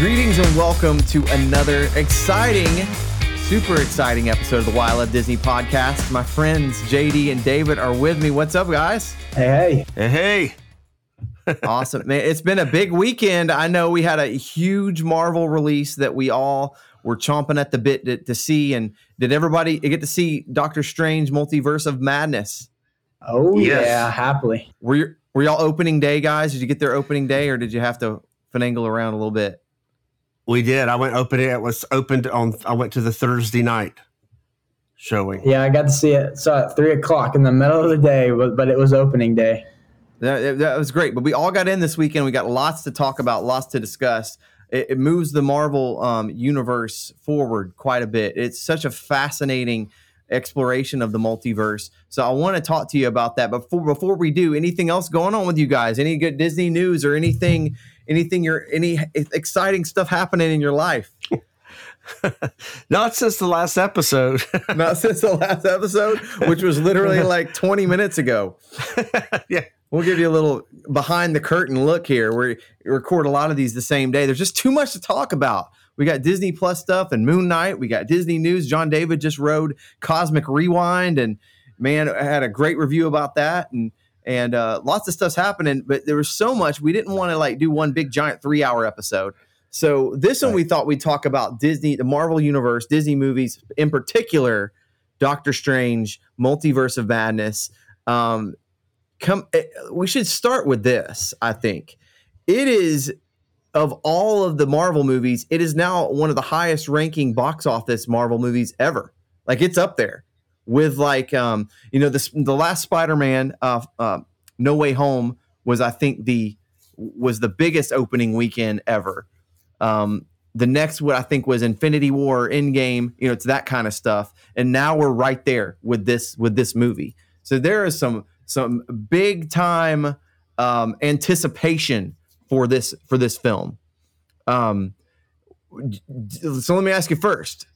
Greetings and welcome to another exciting, super exciting episode of the Why I Love Disney podcast. My friends JD and David are with me. What's up, guys? Hey, hey. Hey, hey. awesome. Man, it's been a big weekend. I know we had a huge Marvel release that we all were chomping at the bit to, to see. And did everybody get to see Doctor Strange Multiverse of Madness? Oh, yes. yeah, happily. Were you, were y'all opening day guys? Did you get there opening day or did you have to finagle around a little bit? We did. I went opening. It was opened on. I went to the Thursday night showing. Yeah, I got to see it. So at three o'clock in the middle of the day, but it was opening day. That, that was great. But we all got in this weekend. We got lots to talk about, lots to discuss. It, it moves the Marvel um, universe forward quite a bit. It's such a fascinating exploration of the multiverse. So I want to talk to you about that. But before, before we do, anything else going on with you guys? Any good Disney news or anything? Anything? you're any exciting stuff happening in your life? Not since the last episode. Not since the last episode, which was literally like 20 minutes ago. yeah. We'll give you a little behind the curtain look here. We record a lot of these the same day. There's just too much to talk about. We got Disney Plus stuff and Moon Knight. We got Disney news. John David just rode Cosmic Rewind, and man, I had a great review about that. And and uh, lots of stuff's happening. But there was so much we didn't want to like do one big giant three hour episode. So this right. one we thought we'd talk about Disney, the Marvel Universe, Disney movies in particular, Doctor Strange, Multiverse of Madness. Um, come, eh, we should start with this. I think it is of all of the Marvel movies, it is now one of the highest ranking box office Marvel movies ever. Like it's up there with like um, you know this the last Spider-Man uh, uh, No Way Home was I think the was the biggest opening weekend ever. Um, the next what I think was Infinity War, Endgame, you know, it's that kind of stuff. And now we're right there with this with this movie. So there is some some big time um, anticipation for this for this film. Um, so let me ask you first.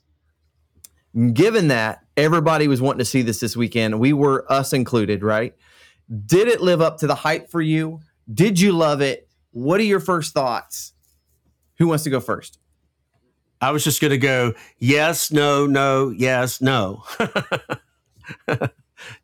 Given that everybody was wanting to see this this weekend, we were us included, right? Did it live up to the hype for you? Did you love it? What are your first thoughts? Who wants to go first? I was just going to go yes, no, no, yes, no.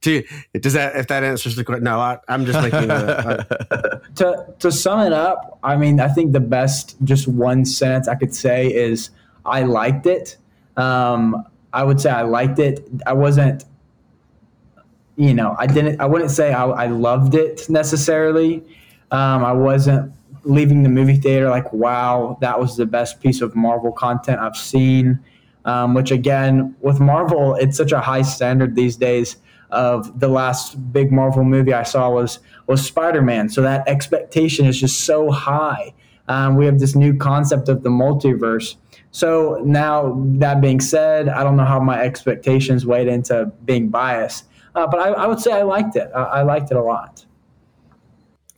to does that if that answers the question? No, I, am just making. A, to to sum it up, I mean, I think the best just one sentence I could say is I liked it. Um, I would say I liked it. I wasn't, you know, I didn't. I wouldn't say I, I loved it necessarily. Um, I wasn't leaving the movie theater like, wow, that was the best piece of Marvel content I've seen. Um, which again, with Marvel, it's such a high standard these days of the last big Marvel movie I saw was was Spider Man. So that expectation is just so high. Um, we have this new concept of the multiverse. So now that being said, I don't know how my expectations weighed into being biased, uh, but I, I, would say I liked it. I, I liked it a lot.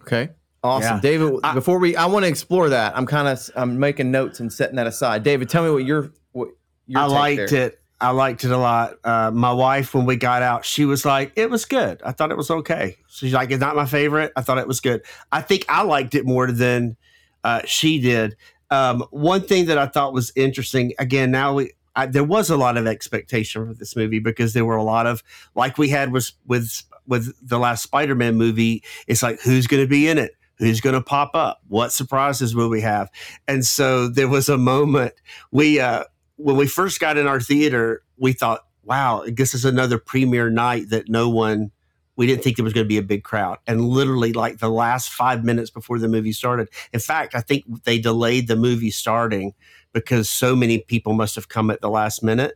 Okay. Awesome, yeah. David. I, before we, I want to explore that. I'm kind of, I'm making notes and setting that aside. David, tell me what your, what your. I liked there. it. I liked it a lot. Uh, my wife, when we got out, she was like, "It was good. I thought it was okay." She's like, "It's not my favorite. I thought it was good." I think I liked it more than uh, she did. Um, one thing that I thought was interesting. Again, now we I, there was a lot of expectation for this movie because there were a lot of like we had was with with the last Spider-Man movie. It's like who's going to be in it? Who's going to pop up? What surprises will we have? And so there was a moment we uh, when we first got in our theater, we thought, wow, this is another premiere night that no one, we didn't think there was going to be a big crowd. And literally, like the last five minutes before the movie started, in fact, I think they delayed the movie starting because so many people must have come at the last minute.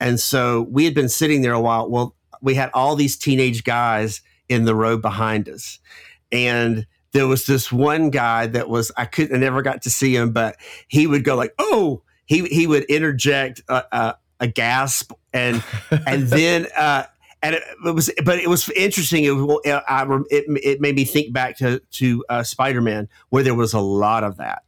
And so we had been sitting there a while. Well, we had all these teenage guys in the row behind us. And there was this one guy that was, I couldn't, I never got to see him, but he would go like, oh, he he would interject a, a, a gasp and and then uh, and it, it, was but it was interesting. It, I, it, it made me think back to to uh, Spider Man where there was a lot of that.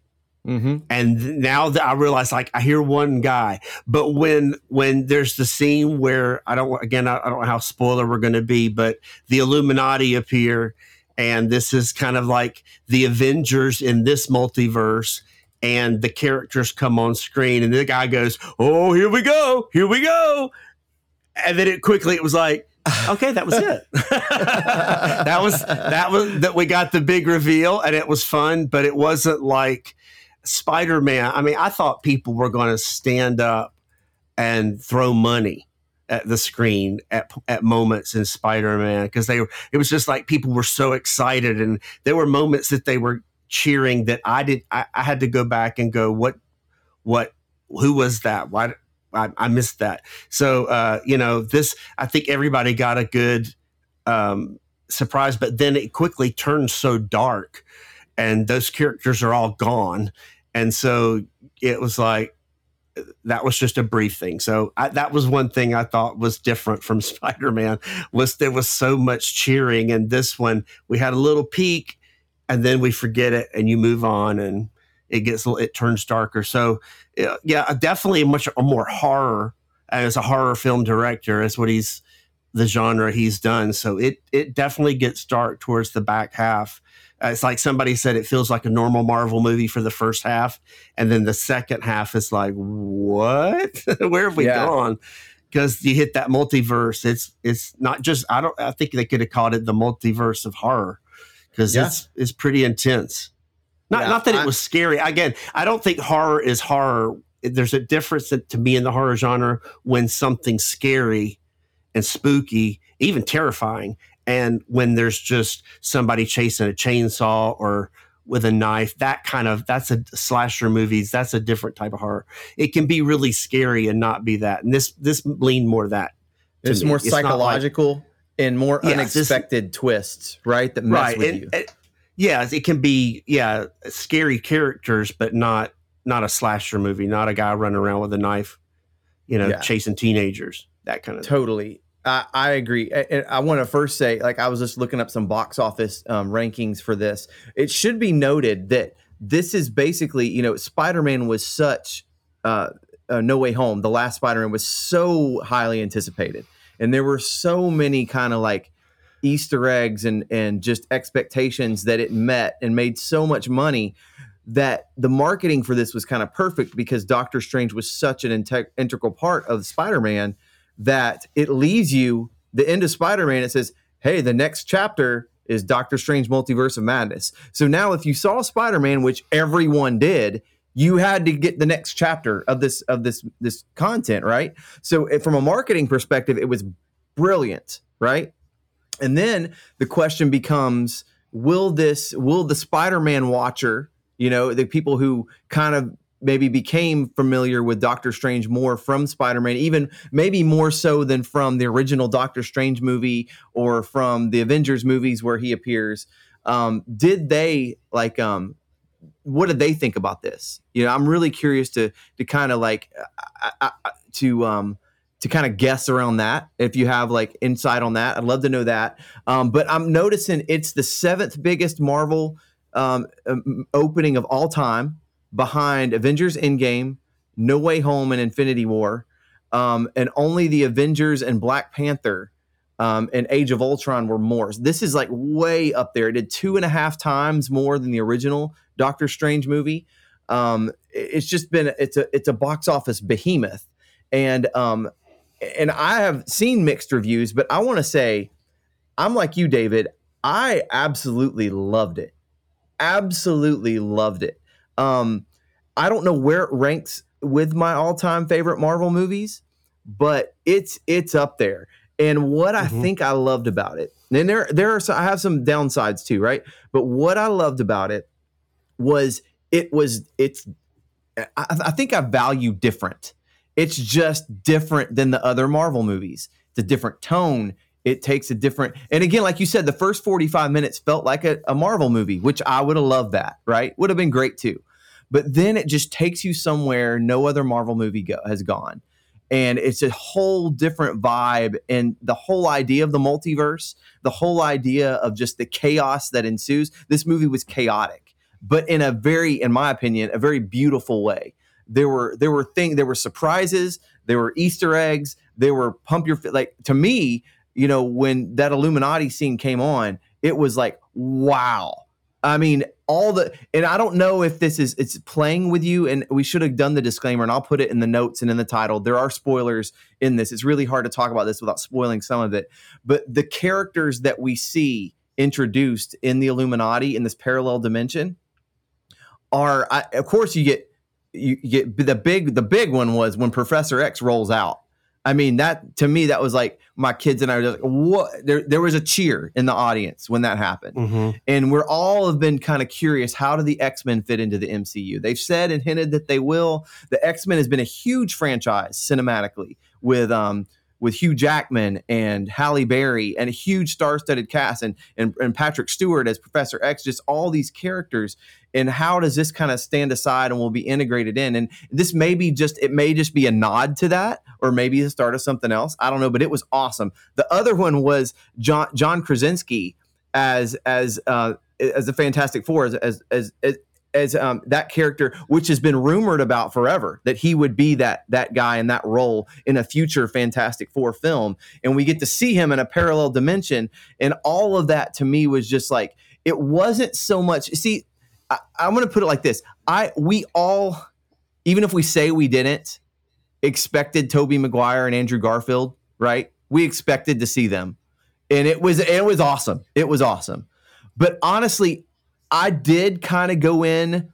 Mm-hmm. And now that I realize, like, I hear one guy, but when when there's the scene where I don't again, I, I don't know how spoiler we're going to be, but the Illuminati appear, and this is kind of like the Avengers in this multiverse, and the characters come on screen, and the guy goes, "Oh, here we go, here we go," and then it quickly it was like. okay, that was it. that was that was that we got the big reveal and it was fun, but it wasn't like Spider-Man. I mean, I thought people were going to stand up and throw money at the screen at, at moments in Spider-Man because they were it was just like people were so excited and there were moments that they were cheering that I did I, I had to go back and go what what who was that why I, I missed that. So uh, you know this I think everybody got a good um, surprise but then it quickly turned so dark and those characters are all gone. And so it was like that was just a brief thing. So I, that was one thing I thought was different from Spider-Man was there was so much cheering, and this one. We had a little peak, and then we forget it, and you move on, and it gets it turns darker. So yeah, definitely a much a more horror as a horror film director is what he's the genre he's done. So it it definitely gets dark towards the back half uh, it's like somebody said it feels like a normal Marvel movie for the first half, and then the second half is like, what? Where have we yeah. gone? Because you hit that multiverse. It's it's not just I don't I think they could have called it the multiverse of horror because yeah. it's it's pretty intense. Not yeah, not that I, it was scary. Again, I don't think horror is horror. There's a difference to me in the horror genre when something's scary and spooky, even terrifying, and when there's just somebody chasing a chainsaw or with a knife that kind of that's a slasher movies that's a different type of horror it can be really scary and not be that and this this leaned more that it's me. more it's psychological like, and more unexpected this, twists right that mess right, with and, you and, yeah it can be yeah scary characters but not not a slasher movie not a guy running around with a knife you know yeah. chasing teenagers that kind of totally thing. I, I agree. And I want to first say, like, I was just looking up some box office um, rankings for this. It should be noted that this is basically, you know, Spider Man was such, uh, uh, No Way Home, the last Spider Man was so highly anticipated. And there were so many kind of like Easter eggs and, and just expectations that it met and made so much money that the marketing for this was kind of perfect because Doctor Strange was such an inte- integral part of Spider Man that it leaves you the end of Spider-Man. It says, "Hey, the next chapter is Doctor Strange Multiverse of Madness." So now, if you saw Spider-Man, which everyone did, you had to get the next chapter of this of this this content, right? So from a marketing perspective, it was brilliant, right? And then the question becomes, will this will the Spider-Man watcher, you know, the people who kind of maybe became familiar with Doctor Strange more from Spider Man, even maybe more so than from the original Doctor Strange movie or from the Avengers movies where he appears. Um, did they like? Um, what did they think about this? You know, I'm really curious to to kind of like uh, uh, uh, to um, to kind of guess around that. If you have like insight on that, I'd love to know that. Um, but I'm noticing it's the seventh biggest Marvel um, um opening of all time behind Avengers Endgame, No Way Home, and Infinity War. Um, and only the Avengers and Black Panther um, and Age of Ultron were more. This is like way up there. It did two and a half times more than the original Doctor Strange movie. Um, it's just been it's a it's a box office behemoth, and um, and I have seen mixed reviews, but I want to say I'm like you, David. I absolutely loved it. Absolutely loved it. Um, I don't know where it ranks with my all-time favorite Marvel movies, but it's it's up there. And what mm-hmm. I think I loved about it, and there there are some, I have some downsides too, right? But what I loved about it was it was it's I, I think I value different. It's just different than the other Marvel movies. It's a different tone. It takes a different, and again, like you said, the first 45 minutes felt like a, a Marvel movie, which I would have loved that, right? Would have been great too but then it just takes you somewhere no other Marvel movie go, has gone. And it's a whole different vibe. And the whole idea of the multiverse, the whole idea of just the chaos that ensues. This movie was chaotic, but in a very, in my opinion, a very beautiful way. There were there were things, there were surprises, there were Easter eggs, there were pump your like to me, you know, when that Illuminati scene came on, it was like, wow. I mean, all the and I don't know if this is it's playing with you and we should have done the disclaimer and I'll put it in the notes and in the title. There are spoilers in this. It's really hard to talk about this without spoiling some of it. But the characters that we see introduced in the Illuminati in this parallel dimension are I, of course you get you get the big the big one was when Professor X rolls out I mean, that to me, that was like my kids and I were just like, what? There, there was a cheer in the audience when that happened. Mm-hmm. And we're all have been kind of curious how do the X Men fit into the MCU? They've said and hinted that they will. The X Men has been a huge franchise cinematically with um with Hugh Jackman and Halle Berry and a huge star-studded cast and, and and Patrick Stewart as Professor X, just all these characters. And how does this kind of stand aside and will be integrated in? And this may be just it may just be a nod to that, or maybe the start of something else. I don't know, but it was awesome. The other one was John John Krasinski as as uh, as the Fantastic Four as as as, as as um, that character, which has been rumored about forever, that he would be that that guy in that role in a future Fantastic Four film, and we get to see him in a parallel dimension, and all of that to me was just like it wasn't so much. See, I, I'm going to put it like this: I we all, even if we say we didn't, expected Tobey Maguire and Andrew Garfield, right? We expected to see them, and it was it was awesome. It was awesome, but honestly, I did kind of go in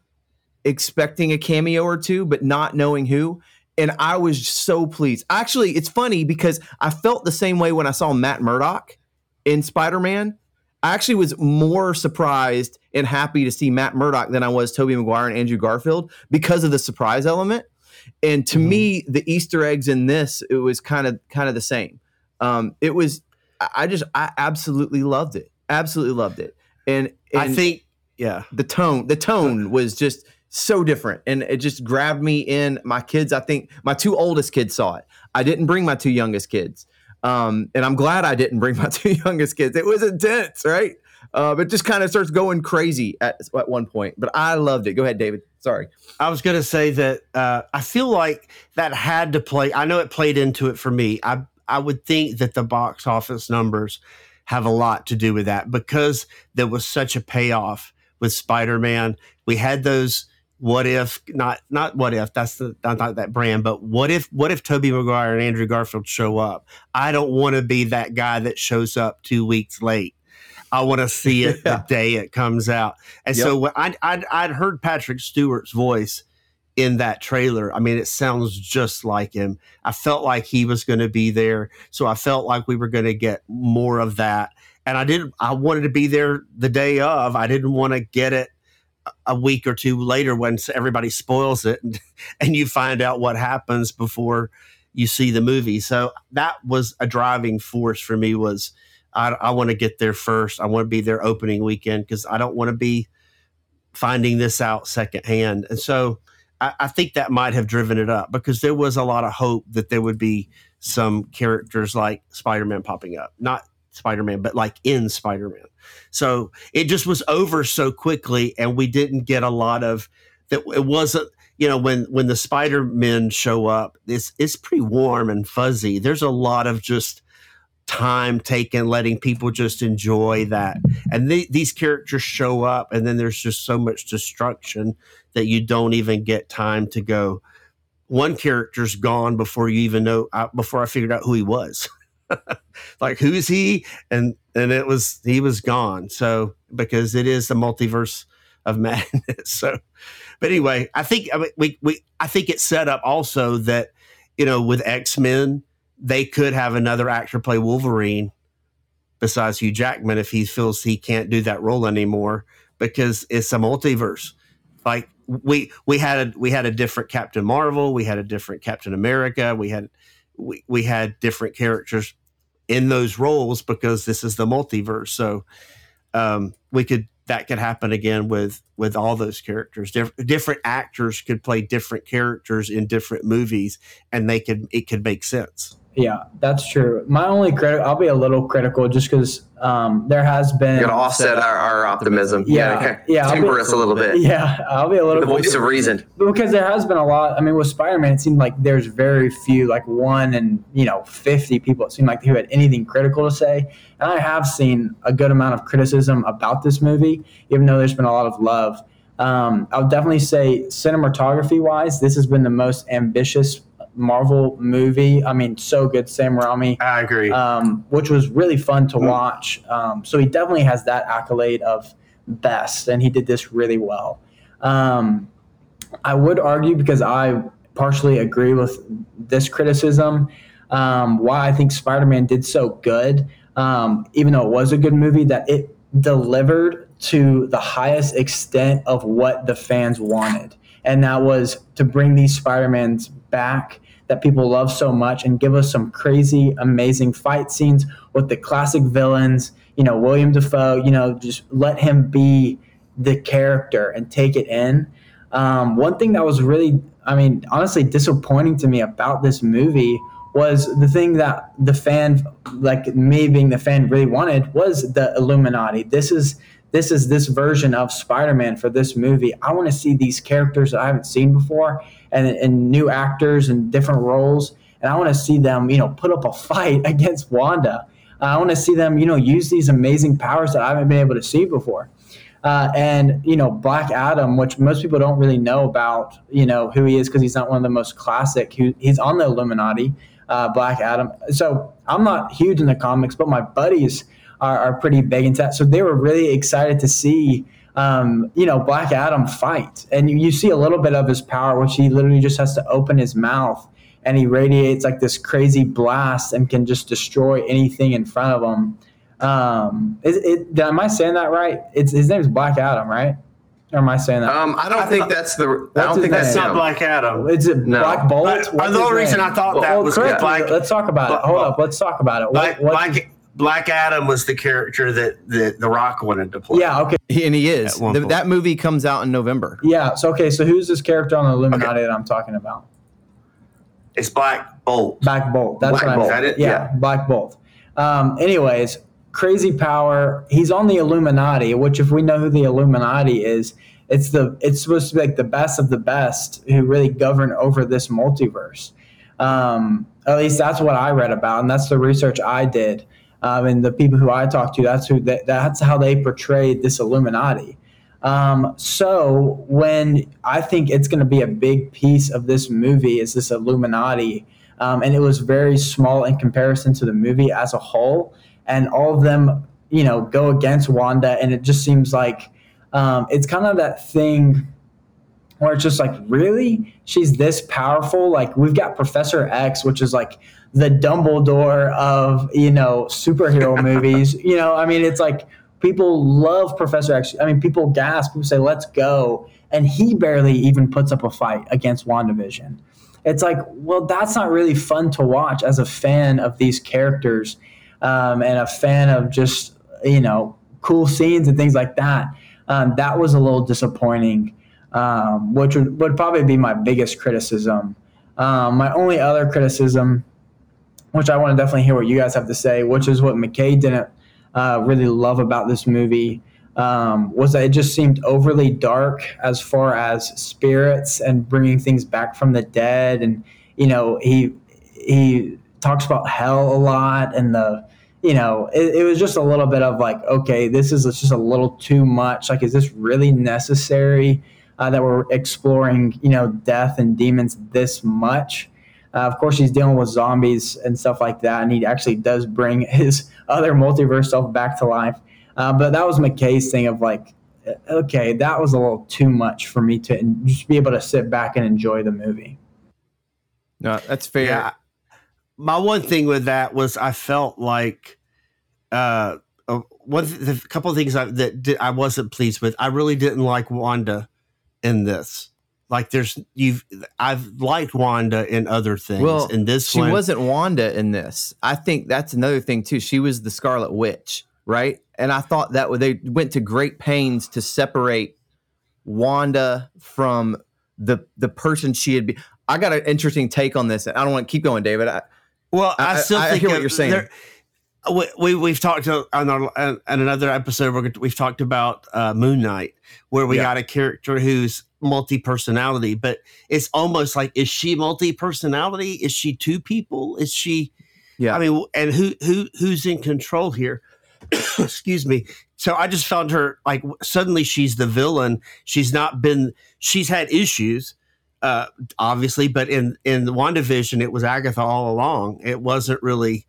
expecting a cameo or two, but not knowing who. And I was so pleased. Actually, it's funny because I felt the same way when I saw Matt Murdock in Spider Man. I actually was more surprised and happy to see Matt Murdock than I was Tobey Maguire and Andrew Garfield because of the surprise element. And to mm-hmm. me, the Easter eggs in this, it was kind of kind of the same. Um, it was I just I absolutely loved it. Absolutely loved it. And, and I think yeah. The tone the tone was just so different and it just grabbed me in. My kids i think my two oldest kids saw it. I didn't bring my two youngest kids um, and i'm glad i didn't bring my two youngest kids. It was intense right? Uh, it just kind of starts going crazy at, at one point but i loved it. Go ahead david. Sorry. I was going to say that uh, i feel like that had to play i know it played into it for me. I i would think that the box office numbers have a lot to do with that because there was such a payoff with Spider-Man. We had those what if not not what if that's the not, not that brand, but what if what if Tobey Maguire and Andrew Garfield show up? I don't want to be that guy that shows up two weeks late. I want to see it yeah. the day it comes out. And yep. so I I'd, I'd heard Patrick Stewart's voice in that trailer. I mean, it sounds just like him. I felt like he was going to be there, so I felt like we were going to get more of that and I didn't. I wanted to be there the day of. I didn't want to get it a week or two later when everybody spoils it and, and you find out what happens before you see the movie. So that was a driving force for me. Was I, I want to get there first. I want to be there opening weekend because I don't want to be finding this out secondhand. And so I, I think that might have driven it up because there was a lot of hope that there would be some characters like Spider Man popping up. Not Spider-Man, but like in Spider-Man. So it just was over so quickly, and we didn't get a lot of that. It wasn't, you know, when when the Spider-Men show up, it's it's pretty warm and fuzzy. There's a lot of just time taken letting people just enjoy that and these characters show up and then there's just so much destruction that you don't even get time to go one character's gone before you even know uh, before i figured out who he was like who's he? And and it was he was gone. So because it is the multiverse of madness. So but anyway i think I mean, we we i think it's set up also that you know with x-men they could have another actor play wolverine besides hugh jackman if he feels he can't do that role anymore because it's a multiverse. Like we we had a we had a different captain marvel we had a different captain america we had we, we had different characters in those roles because this is the multiverse. So um, we could that could happen again with with all those characters. Dif- different actors could play different characters in different movies, and they could it could make sense. Yeah, that's true. My only credit, I'll be a little critical just because um, there has been. You got to offset our, our optimism. Yeah, okay. yeah, Temper be- us a little bit. Yeah, I'll be a little The voice of reason. because there has been a lot. I mean, with Spider Man, it seemed like there's very few, like one and you know, fifty people. It seemed like who had anything critical to say. And I have seen a good amount of criticism about this movie, even though there's been a lot of love. Um, I'll definitely say, cinematography wise, this has been the most ambitious Marvel movie. I mean, so good, Sam Raimi I agree. um, which was really fun to watch. Um, so he definitely has that accolade of best, and he did this really well. Um, I would argue because I partially agree with this criticism. Um, why I think Spider-Man did so good, um, even though it was a good movie, that it delivered to the highest extent of what the fans wanted, and that was to bring these Spider-Mans back that people love so much and give us some crazy, amazing fight scenes with the classic villains. You know, William Dafoe. You know, just let him be the character and take it in. Um, one thing that was really, I mean, honestly disappointing to me about this movie was the thing that the fan, like me being the fan, really wanted was the Illuminati. This is this is this version of Spider-Man for this movie. I want to see these characters that I haven't seen before, and, and new actors and different roles, and I want to see them, you know, put up a fight against Wanda. I want to see them, you know, use these amazing powers that I haven't been able to see before. Uh, and you know Black Adam, which most people don't really know about, you know who he is because he's not one of the most classic. He, he's on the Illuminati, uh, Black Adam. So I'm not huge in the comics, but my buddies are, are pretty big into that. So they were really excited to see, um, you know, Black Adam fight, and you, you see a little bit of his power, which he literally just has to open his mouth and he radiates like this crazy blast and can just destroy anything in front of him. Um, is it, am I saying that right? It's his name is Black Adam, right? Or am I saying that? Um, I don't I think thought- that's the. I don't his think that's name? That's not him. Black Adam. is it no. Black Bolt? But- the only reason name? I thought that Well, was correct. Black- Let's talk about it. Hold well, up. Let's talk about it. Black, What- what's Black, Black Adam was the character that, that The Rock wanted to play. yeah. Okay. He- and he is. The- that movie comes out in November. Yeah. So okay. So who's this character on the Illuminati that I'm talking about? It's Black Bolt. Black Bolt. That's Black what I Bolt. meant. Is that it? Yeah, Yeah. Black Bolt. Um, anyways, crazy power. He's on the Illuminati, which if we know who the Illuminati is, it's the it's supposed to be like the best of the best who really govern over this multiverse. Um, at least that's what I read about, and that's the research I did. Um, and the people who I talked to, that's who they, that's how they portrayed this Illuminati. Um, so when I think it's going to be a big piece of this movie is this Illuminati, um, and it was very small in comparison to the movie as a whole, and all of them, you know, go against Wanda, and it just seems like um, it's kind of that thing where it's just like, really, she's this powerful. Like we've got Professor X, which is like the Dumbledore of you know superhero movies. You know, I mean, it's like people love Professor X. I mean, people gasp. People say, "Let's go," and he barely even puts up a fight against WandaVision. It's like, well, that's not really fun to watch as a fan of these characters um, and a fan of just you know cool scenes and things like that. Um, that was a little disappointing, um, which would, would probably be my biggest criticism. Um, my only other criticism, which I want to definitely hear what you guys have to say, which is what McKay didn't uh, really love about this movie, um, was that it just seemed overly dark as far as spirits and bringing things back from the dead, and you know he he talks about hell a lot and the you know, it, it was just a little bit of like, okay, this is just a little too much. Like, is this really necessary uh, that we're exploring, you know, death and demons this much? Uh, of course, he's dealing with zombies and stuff like that, and he actually does bring his other multiverse self back to life. Uh, but that was McKay's thing of like, okay, that was a little too much for me to just be able to sit back and enjoy the movie. No, that's fair. Yeah. My one thing with that was I felt like uh, uh one the couple of things I, that did, I wasn't pleased with. I really didn't like Wanda in this. Like there's you've I've liked Wanda in other things. Well, in this she one, wasn't Wanda in this. I think that's another thing too. She was the Scarlet Witch, right? And I thought that they went to great pains to separate Wanda from the the person she had been. I got an interesting take on this. I don't want to keep going, David. I, Well, I, I- still I think hear what you're saying. there- we, we we've talked on our on another episode. We're, we've talked about uh, Moon Knight, where we Yeah. got a character who's multi personality, but it's almost like is she multi personality? Is she two people? Is she? Yeah. I mean, and who who who's in control here? Excuse me. So I just found her like suddenly she's the villain. She's not been. She's had issues, uh, obviously, but in in WandaVision, it was Agatha all along. It wasn't really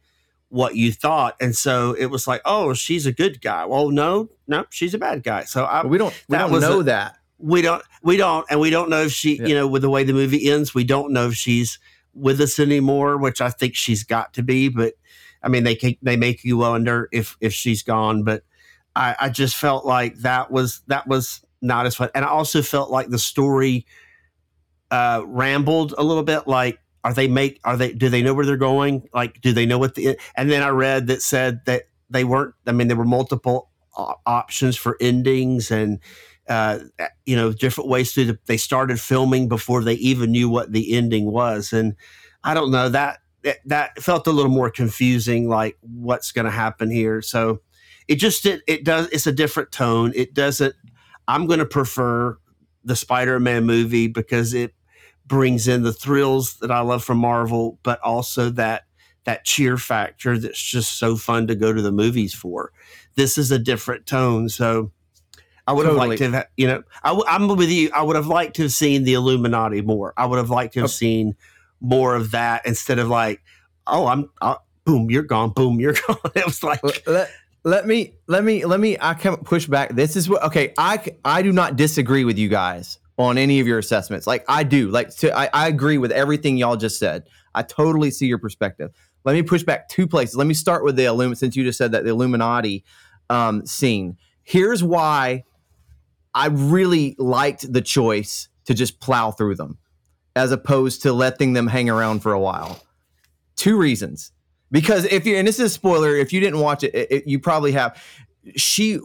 what you thought, and so it was like, oh, she's a good guy. Well, no, no, she's a bad guy. So I, we don't we don't know a- that. we don't we don't and we don't know if she Yeah. you know with the way the movie ends we don't know if she's with us anymore which i think she's got to be but i mean they can, they make you wonder if if she's gone but i i just felt like that was that was not as fun and i also felt like the story uh rambled a little bit like are they make are they do they know where they're going? Like do they know what the and then i read that said that they weren't i mean there were multiple options for endings and uh, you know different ways through the they started filming before they even knew what the ending was. And i don't know that that, that felt a little more confusing like what's going to happen here. So it just it, it does it's a different tone. It doesn't i'm going to prefer the spider-man movie because it brings in the thrills that i love from marvel but also that that cheer factor that's just so fun to go to the movies for this is a different tone so I would have liked to have, you know, I w- I'm with you. I would have liked to have seen the Illuminati more. I would have liked to have Okay. seen more of that instead of like, oh, I'm, uh, boom, you're gone, boom, you're gone. It was like, let, let, let me let me let me i can push back this is what okay i i do not disagree with you guys on any of your assessments. Like i do. Like to, I, I agree with everything y'all just said. I totally see your perspective. Let me push back two places. Let me start with the illum since you just said that the illuminati um, scene. Here's why i really liked the choice to just plow through them as opposed to letting them hang around for a while. Two reasons. Because if you and this is a spoiler if you didn't watch it, it, it- you probably have she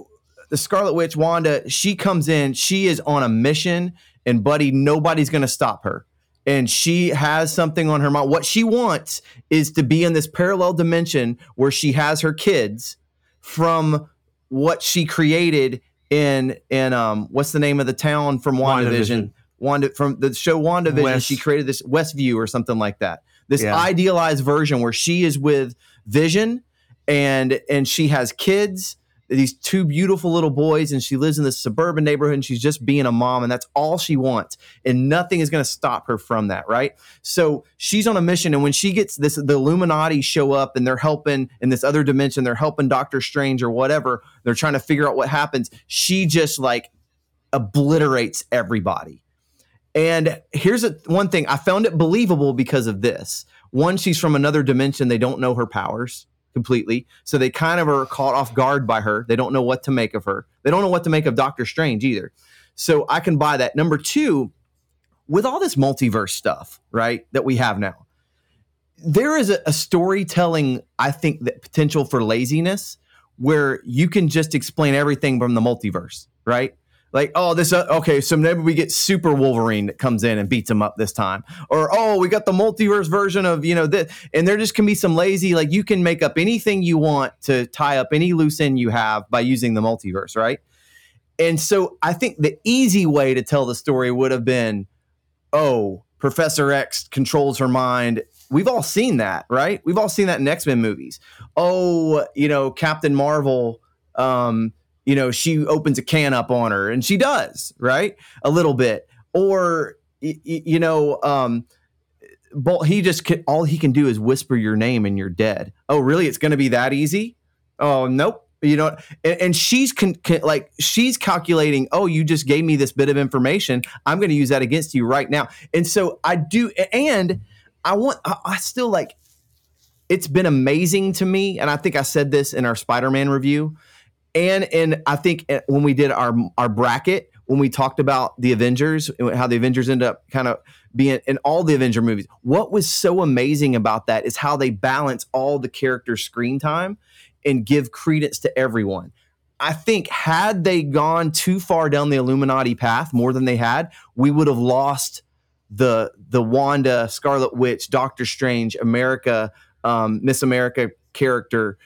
the scarlet witch wanda she comes in she is on a mission and buddy nobody's going to stop her and she has something on her mind what she wants is to be in this parallel dimension where she has her kids from what she created in in um what's the name of the town from WandaVision? WandaVision. Wanda from the show WandaVision, West. she created this Westview or something like that. This Yeah. idealized version where she is with Vision and and she has kids, these two beautiful little boys, and she lives in this suburban neighborhood and she's just being a mom, and that's all she wants. And nothing is gonna stop her from that, right? So she's on a mission, and when she gets this, the Illuminati show up and they're helping in this other dimension, they're helping Doctor Strange or whatever, they're trying to figure out what happens. She just like obliterates everybody. And here's a, one thing I found it believable because of this. One, she's from another dimension. They don't know her powers completely. So they kind of are caught off guard by her. They don't know what to make of her. They don't know what to make of Doctor Strange either. So I can buy that. Number two, with all this multiverse stuff, right, that we have now, there is a, a storytelling, I think, that potential for laziness where you can just explain everything from the multiverse, right? Like, oh, this, uh, okay, so maybe we get Super Wolverine that comes in and beats him up this time. Or, oh, we got the multiverse version of, you know, this. And there just can be some lazy, like, you can make up anything you want to tie up any loose end you have by using the multiverse, right? And so I think the easy way to tell the story would have been, oh, Professor X controls her mind. We've all seen that, right? We've all seen that in X Men movies. Oh, you know, Captain Marvel, um, you know, she opens a can up on her, and she does, right? A little bit. Or, you know, um, he just can, all he can do is whisper your name and you're dead. Oh, really? It's going to be that easy? Oh, nope. You know, and, and she's con, con- like she's calculating. Oh, you just gave me this bit of information. I'm going to use that against you right now. And so I do, and I want. I, I still like. It's been amazing to me, and I think I said this in our Spider-Man review, and and I think uh, when we did our our bracket when we talked about the Avengers and how the Avengers end up kind of being in all the Avenger movies. What was so amazing about that is how they balance all the character screen time and give credence to everyone. I think had they gone too far down the Illuminati path more than they had, we would have lost the the Wanda, Scarlet Witch, Doctor Strange, America um, Miss America character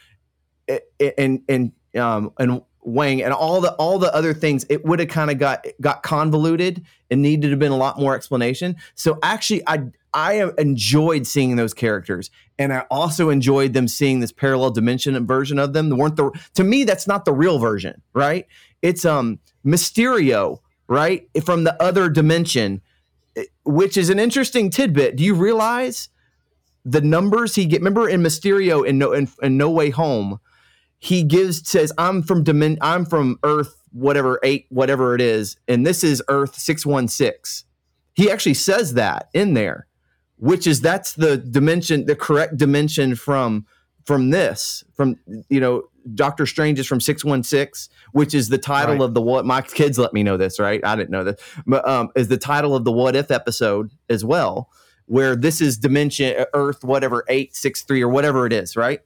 i- i- and and um, and Wong and all the all the other things, it would have kind of got got convoluted and needed to have been a lot more explanation. So actually, I I enjoyed seeing those characters, and I also enjoyed them seeing this parallel dimension version of them. They weren't the to me that's not the real version, right? It's um Mysterio, right, from the other dimension, eh, which is an interesting tidbit. Do you realize the numbers he get? Remember in Mysterio in No in, in No Way Home, he gives says I'm from dimen- I'm from Earth whatever eight whatever it is, and this is Earth six one six. He actually says that in there, which is that's the dimension, the correct dimension from from this from you know Doctor Strange is from six one six, which is the title Right. of the what my kids let me know this right. I didn't know this, but um, is the title of the what if episode as well, where this is dimension Earth whatever eight six three or whatever it is, right?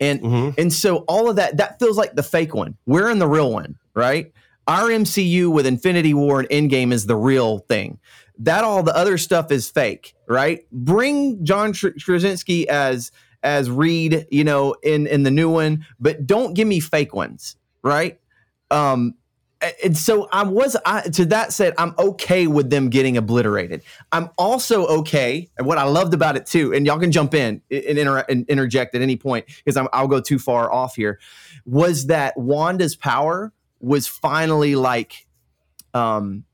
And Mhm. and so all of that that feels like the fake one. We're in the real one, right? Our MCU with Infinity War and Endgame is the real thing. That all the other stuff is fake, right? Bring John Tr- Krasinski as as Reed, you know, in in the new one, but don't give me fake ones, right? Um and so I was I to that said, I'm okay with them getting obliterated. I'm also okay, and what I loved about it too, and y'all can jump in and, inter- and interject at any point because I'll go too far off here, was that Wanda's power was finally like, um,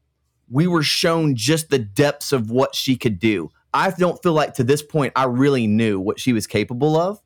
we were shown just the depths of what she could do. I don't feel like to this point I really knew what she was capable of.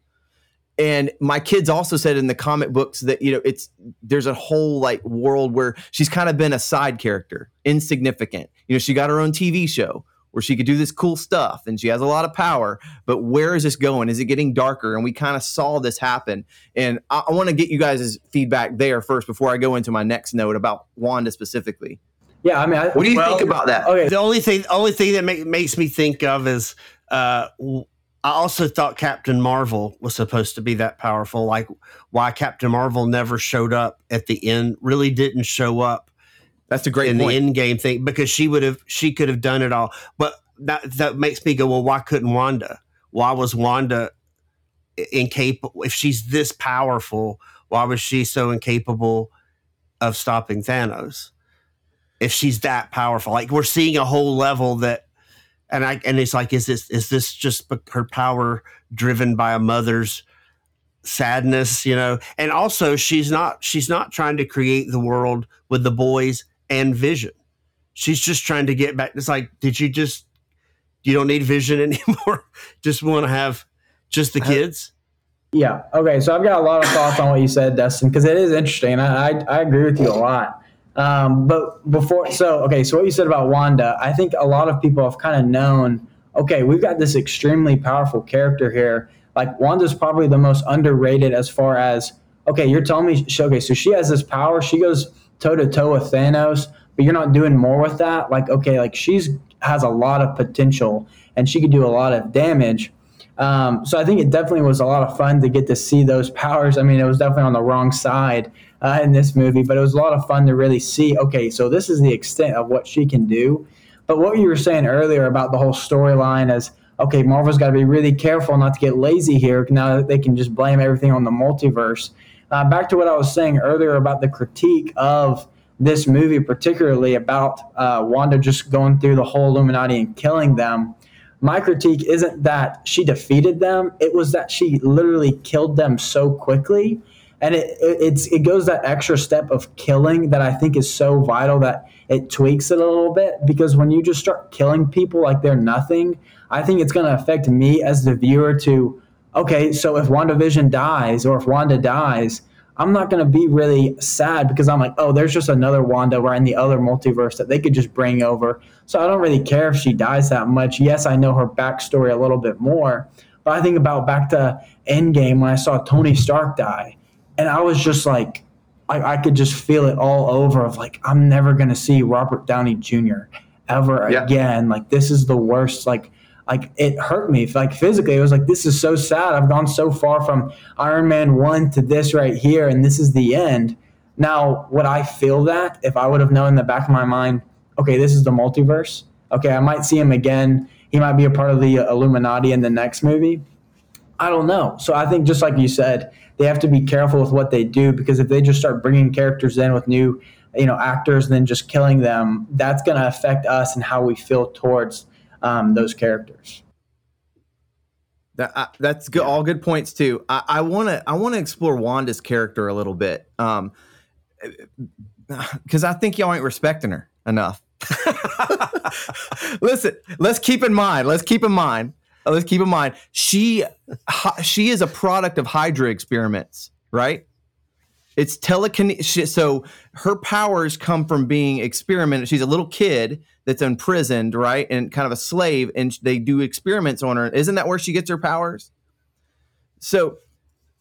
And my kids also said in the comic books that you know it's there's a whole like world where she's kind of been a side character, insignificant. You know, she got her own TV show where she could do this cool stuff and she has a lot of power. But where is this going? Is it getting darker? And we kind of saw this happen. And I, I want to get you guys' feedback there first before I go into my next note about Wanda specifically. Yeah, I mean, I, What do you Well- think about that? okay, The only thing, only thing that make, makes me think of is, uh, w- I also thought Captain Marvel was supposed to be that powerful. Like why Captain Marvel never showed up at the end, really didn't show up That's a great in point. the end game thing because she would have, she could have done it all. But that that makes me go, well, why couldn't Wanda? Why was Wanda incapable? If she's this powerful, why was she so incapable of stopping Thanos? If she's that powerful, like we're seeing a whole level that, and I and it's like, is this is this just her power driven by a mother's sadness, you know? And also, she's not she's not trying to create the world with the boys and Vision. She's just trying to get back. It's like, did you just you don't need Vision anymore? just want to have just the kids? Yeah. Okay. So I've got a lot of thoughts on what you said, Dustin, because it is interesting. I, I, I agree with you a lot. Um, but before, so, okay. So what you said about Wanda, I think a lot of people have kind of known, okay, we've got this extremely powerful character here. Like Wanda's probably the most underrated as far as, okay, you're telling me, sh- okay, so she has this power. She goes toe to toe with Thanos, but you're not doing more with that. Like, okay, like she's has a lot of potential and she could do a lot of damage. Um, so I think it definitely was a lot of fun to get to see those powers. I mean, it was definitely on the wrong side uh, in this movie, but it was a lot of fun to really see. Okay, so this is the extent of what she can do. But what you were saying earlier about the whole storyline is okay, Marvel's got to be really careful not to get lazy here. Now that they can just blame everything on the multiverse. Uh, back to what I was saying earlier about the critique of this movie, particularly about uh, Wanda just going through the whole Illuminati and killing them my critique isn't that she defeated them it was that she literally killed them so quickly. And it, it it goes that extra step of killing that i think is so vital that it tweaks it a little bit. Because when you just start killing people like they're nothing i think it's going to affect me as the viewer to okay so if wandavision dies or if wanda dies I'm not going to be really sad because I'm like, oh, there's just another Wanda we're in the other multiverse that they could just bring over. So I don't really care if she dies that much. Yes, I know her backstory a little bit more, but I think about back to Endgame when I saw Tony Stark die, and I was just like, I, I could just feel it all over of like, I'm never going to see Robert Downey Jr. ever Yeah. again. Like this is the worst. Like like it hurt me like physically. It was like this is so sad. I've gone so far from iron man 1 to this right here and this is the end. Now would i feel that if i would have known in the back of my mind okay this is the multiverse? Okay i might see him again. He might be a part of the illuminati in the next movie. I don't know. So I think just like you said, they have to be careful with what they do because if they just start bringing characters in with new, you know, actors and then just killing them, that's going to affect us and how we feel towards um, those characters. That, uh, that's good, all good points too. I want to I want to explore Wanda's character a little bit, um, because I think y'all ain't respecting her enough. Listen, let's keep in mind. Let's keep in mind. Let's keep in mind. She she is a product of Hydra experiments, right? It's telekinesis. So her powers come from being experimented. She's a little kid that's imprisoned, right, and kind of a slave, and they do experiments on her. Isn't that where she gets her powers? So,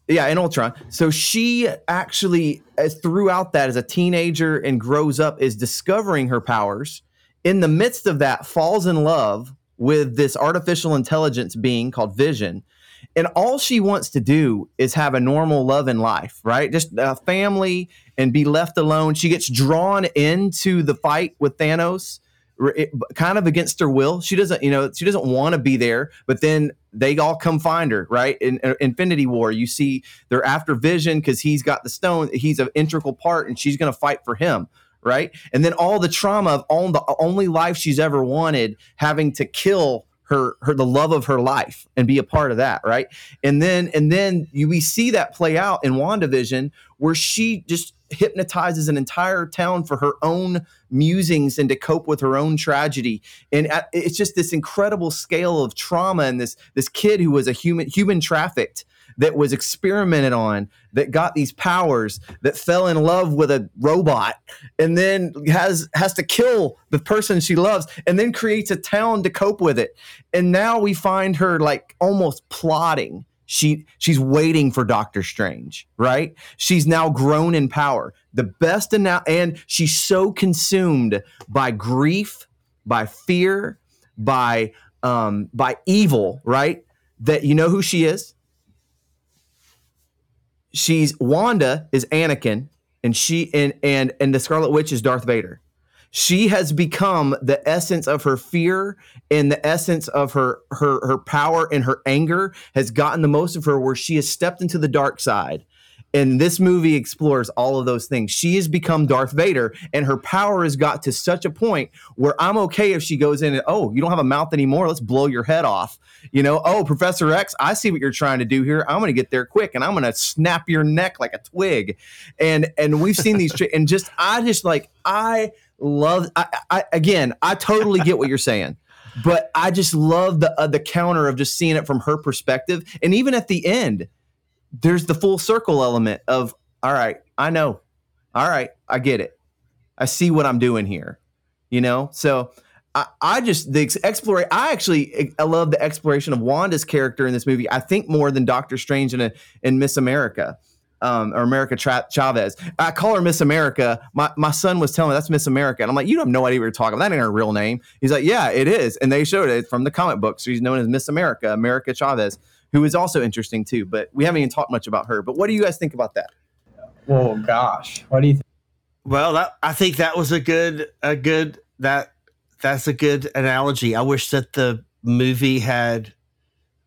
yeah, in Ultron. So she actually, uh, throughout that, as a teenager and grows up, is discovering her powers. In the midst of that, falls in love with this artificial intelligence being called Vision and all she wants to do is have a normal love in life, right? Just a family and be left alone. She gets drawn into the fight with Thanos kind of against her will. She doesn't, you know, she doesn't want to be there, but then they all come find her, right? In, in Infinity War, you see they're after Vision because he's got the stone. He's an integral part, and she's going to fight for him, right? And then all the trauma of all the only life she's ever wanted, having to kill her her the love of her life and be a part of that right? And then and then you we see that play out in wandavision where she just hypnotizes an entire town for her own musings and to cope with her own tragedy. And it's just this incredible scale of trauma and this this kid who was a human human trafficked that was experimented on that got these powers that fell in love with a robot and then has has to kill the person she loves and then creates a town to cope with it and now we find her like almost plotting she she's waiting for Doctor Strange, right? She's now grown in power. The best and now and she's so consumed by grief, by fear, by um by evil, right? That you know who she is? She's Wanda is Anakin, and she and and and the Scarlet Witch is Darth Vader. She has become the essence of her fear and the essence of her her her power and her anger has gotten the most of her where she has stepped into the dark side and this movie explores all of those things. She has become Darth Vader, and her power has got to such a point where I'm okay if she goes in and, oh, you don't have a mouth anymore. Let's blow your head off. You know, oh, Professor X, I see what you're trying to do here. I'm going to get there quick, and I'm going to snap your neck like a twig. And and we've seen these, and just I just like I love. I, I again, I totally get what you're saying but I just love the uh, the counter of just seeing it from her perspective, and even at the end, there's the full circle element of all right, I know. All right, I get it. I see what I'm doing here. You know? So I, I just the exploration. I actually I love the exploration of Wanda's character in this movie. I think more than Doctor Strange in a, in Miss America, um, or America Tra- Chavez. I call her Miss America. My my son was telling me that's Miss America, and I'm like, you don't have no idea what you're talking about. That ain't her real name. He's like, yeah, it is, and they showed it from the comic book. So she's known as Miss America, America Chavez who is also interesting too. But we haven't even talked much about her. But what do you guys think about that? Oh gosh, what do you think? Well, that, I think that was a good a good that that's a good analogy. I wish that the movie had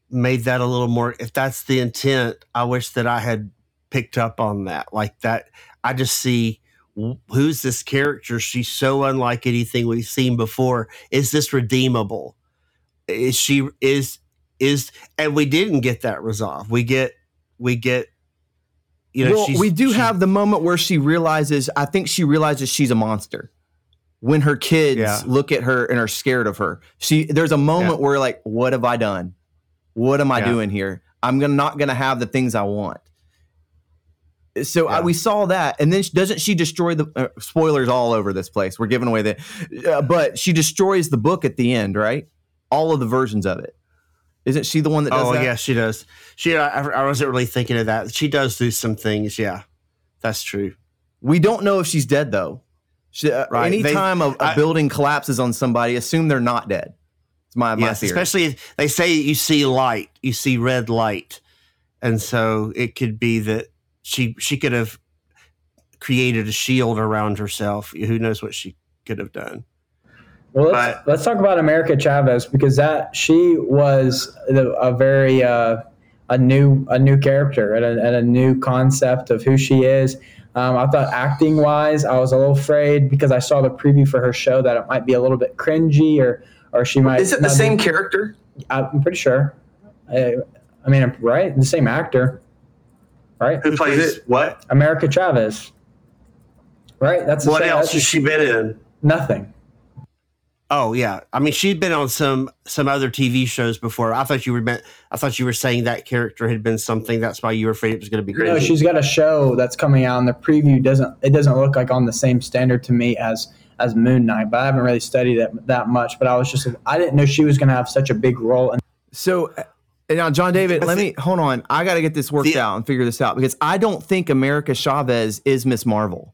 made that a little more if that's the intent, I wish that I had picked up on that. Like that I just see who's this character? She's so unlike anything we've seen before. Is this redeemable? Is she is is and we didn't get that resolve. We get we get you know well, we do have the moment where she realizes I think she realizes she's a monster. When her kids yeah. look at her and are scared of her. She there's a moment yeah. where like what have I done? What am I yeah. doing here? I'm gonna not going to have the things I want. So I, we saw that, and then doesn't she destroy the uh, spoilers all over this place? We're giving away the, uh, but she destroys the book at the end, right? All of the versions of it. Isn't she the one that does oh, that? yeah, she does. She, I, I wasn't really thinking of that. She does do some things. Yeah, that's true. We don't know if she's dead though. She, uh, right. Anytime they, a, a I, building collapses on somebody, assume they're not dead. It's my, my yes, theory. Especially they say you see light, you see red light, and so it could be that she she could have created a shield around herself. Who knows what she could have done? Well, let's, but, let's talk about America Chavez because that she was a very uh, a new a new character and a, and a new concept of who she is. Um, I thought acting wise, I was a little afraid because I saw the preview for her show that it might be a little bit cringy or or she might. Is it the not be- same character? I'm pretty sure. I, I mean, right? The same actor, right? Who plays it? what? America Chavez. Right? That's the What same- else that's- has she been in? Nothing. Oh yeah, I mean she'd been on some some other TV shows before. I thought you were meant. I thought you were saying that character had been something. That's why you were afraid it was going to be great. No, cringy. she's got a show that's coming out, and the preview doesn't. It doesn't look like on the same standard to me as as Moon Knight. But I haven't really studied it that much. But I was just, I didn't know she was going to have such a big role. And So uh, now, John David, let me hold on. I got to get this worked The- out and figure this out because I don't think America Chavez is Miss Marvel.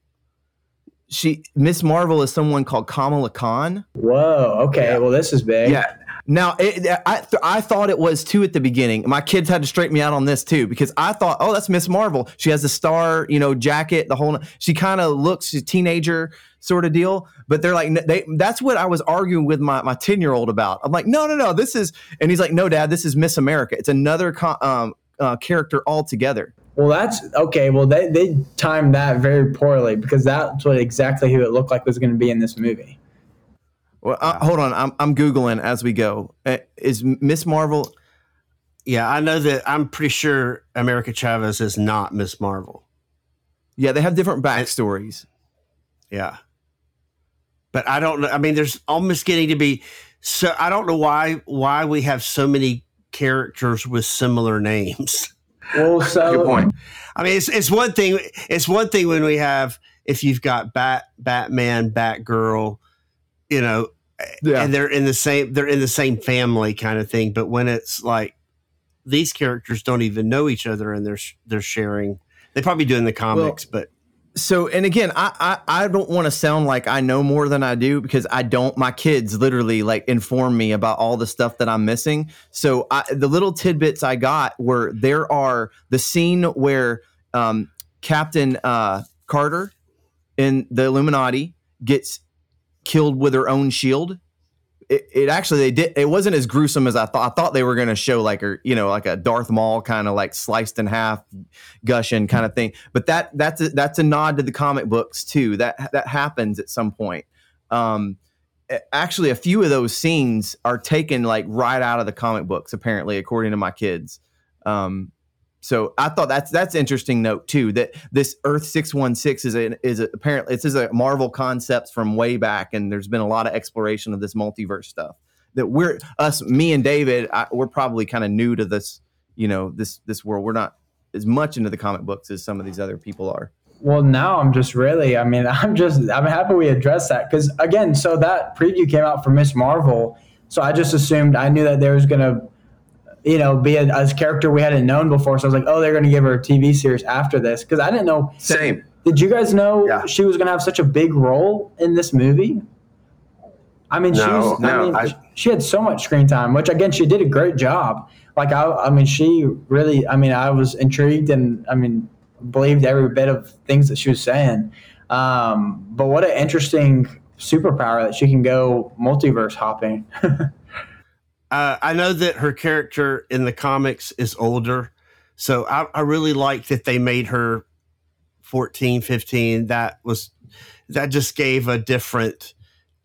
She Miss Marvel is someone called Kamala Khan. whoa, okay, Yeah. well this is big. Yeah. Now, it, I th- I thought it was too at the beginning. My kids had to straighten me out on this too because I thought, oh, that's Miss Marvel. She has the star, you know, jacket, the whole. She kind of looks a teenager sort of deal. But they're like, they. That's what I was arguing with my my ten year old about. I'm like, no, no, no, this is. And he's like, no, Dad, this is Miss America. It's another co- um, uh, character altogether. Well, that's okay. Well, they they timed that very poorly because that's what exactly who it looked like was going to be in this movie. Well, uh, hold on, I'm I'm googling as we go. Uh, is Miss Marvel? yeah, I know that. I'm pretty sure America Chavez is not Miss Marvel. Yeah, they have different backstories. Yeah, but I don't know. I mean, there's almost getting to be. So I don't know why why we have so many characters with similar names. Well, so Good point. I mean, it's it's one thing. It's one thing when we have if you've got Bat Batman, Batgirl, you know, Yeah. and they're in the same they're in the same family kind of thing. But when it's like these characters don't even know each other and they're they're sharing, they probably do in the comics, but so and again I, I i don't want to sound like i know more than i do because i don't. My kids literally like inform me about all the stuff that i'm missing. So I, the little tidbits i got were there are the scene where um, captain uh, carter in the illuminati gets killed with her own shield it, it actually they did it wasn't as gruesome as i thought. I thought they were going to show like her you know like a darth maul kind of like sliced in half gushing kind of thing. But that that's a, that's a nod to the comic books too. That that happens at some point. Um actually a few of those scenes are taken like right out of the comic books apparently according to my kids. Um so I thought that's that's interesting note too that this Earth six one six is a, is a, apparently this is a Marvel concept from way back and there's been a lot of exploration of this multiverse stuff that we're us me and David I, we're probably kind of new to this you know this this world we're not as much into the comic books as some of these other people are Well, now I'm just really, I mean, I'm just, I'm happy we addressed that because, again, so that preview came out for Miss Marvel. So I just assumed, I knew that there was to, you know, be a, a character we hadn't known before. So I was like, oh, they're going to give her a TV series after this because I didn't know. Same. Did you guys know Yeah. she was going to have such a big role in this movie? I mean, she No, I mean, I- she had so much screen time, which again, she did a great job. Like, I, I mean, she really, I mean, I was intrigued and, I mean, believed every bit of things that she was saying. Um, but what an interesting superpower that she can go multiverse hopping. uh, I know that her character in the comics is older, so I, I really like that they made her 14, 15. That was that just gave a different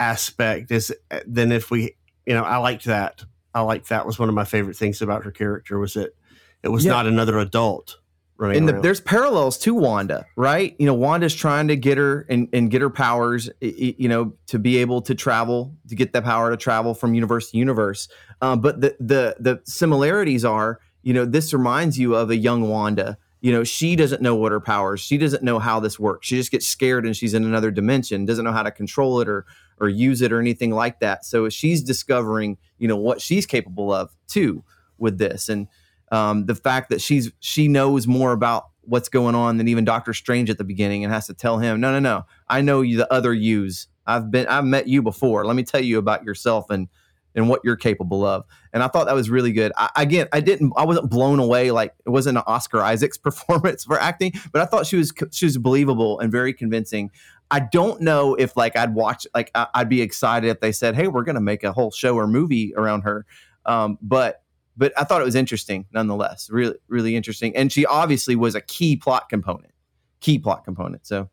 aspect as than if we, you know, I liked that. I liked that was one of my favorite things about her character was that it was Yeah. not another adult running and the, there's parallels to Wanda, right? You know, Wanda's trying to get her and, and get her powers, you know, to be able to travel, to get the power to travel from universe to universe. Um, but the the the similarities are, you know, this reminds you of a young Wanda. You know, she doesn't know what her powers. She doesn't know how this works. She just gets scared and she's in another dimension. Doesn't know how to control it or or use it or anything like that. So she's discovering, you know, what she's capable of too with this. And um, the fact that she's she knows more about what's going on than even Doctor Strange at the beginning and has to tell him, no, no, no, I know you, the other yous. I've been, I've met you before. Let me tell you about yourself and and what you're capable of. And I thought that was really good. I, again, I didn't, I wasn't blown away like it wasn't an Oscar Isaacs performance for acting, but I thought she was she was believable and very convincing. I don't know if like I'd watch like I- I'd be excited if they said, "Hey, we're going to make a whole show or movie around her," um, but but I thought it was interesting nonetheless. Really, really interesting. And she obviously was a key plot component, key plot component. So,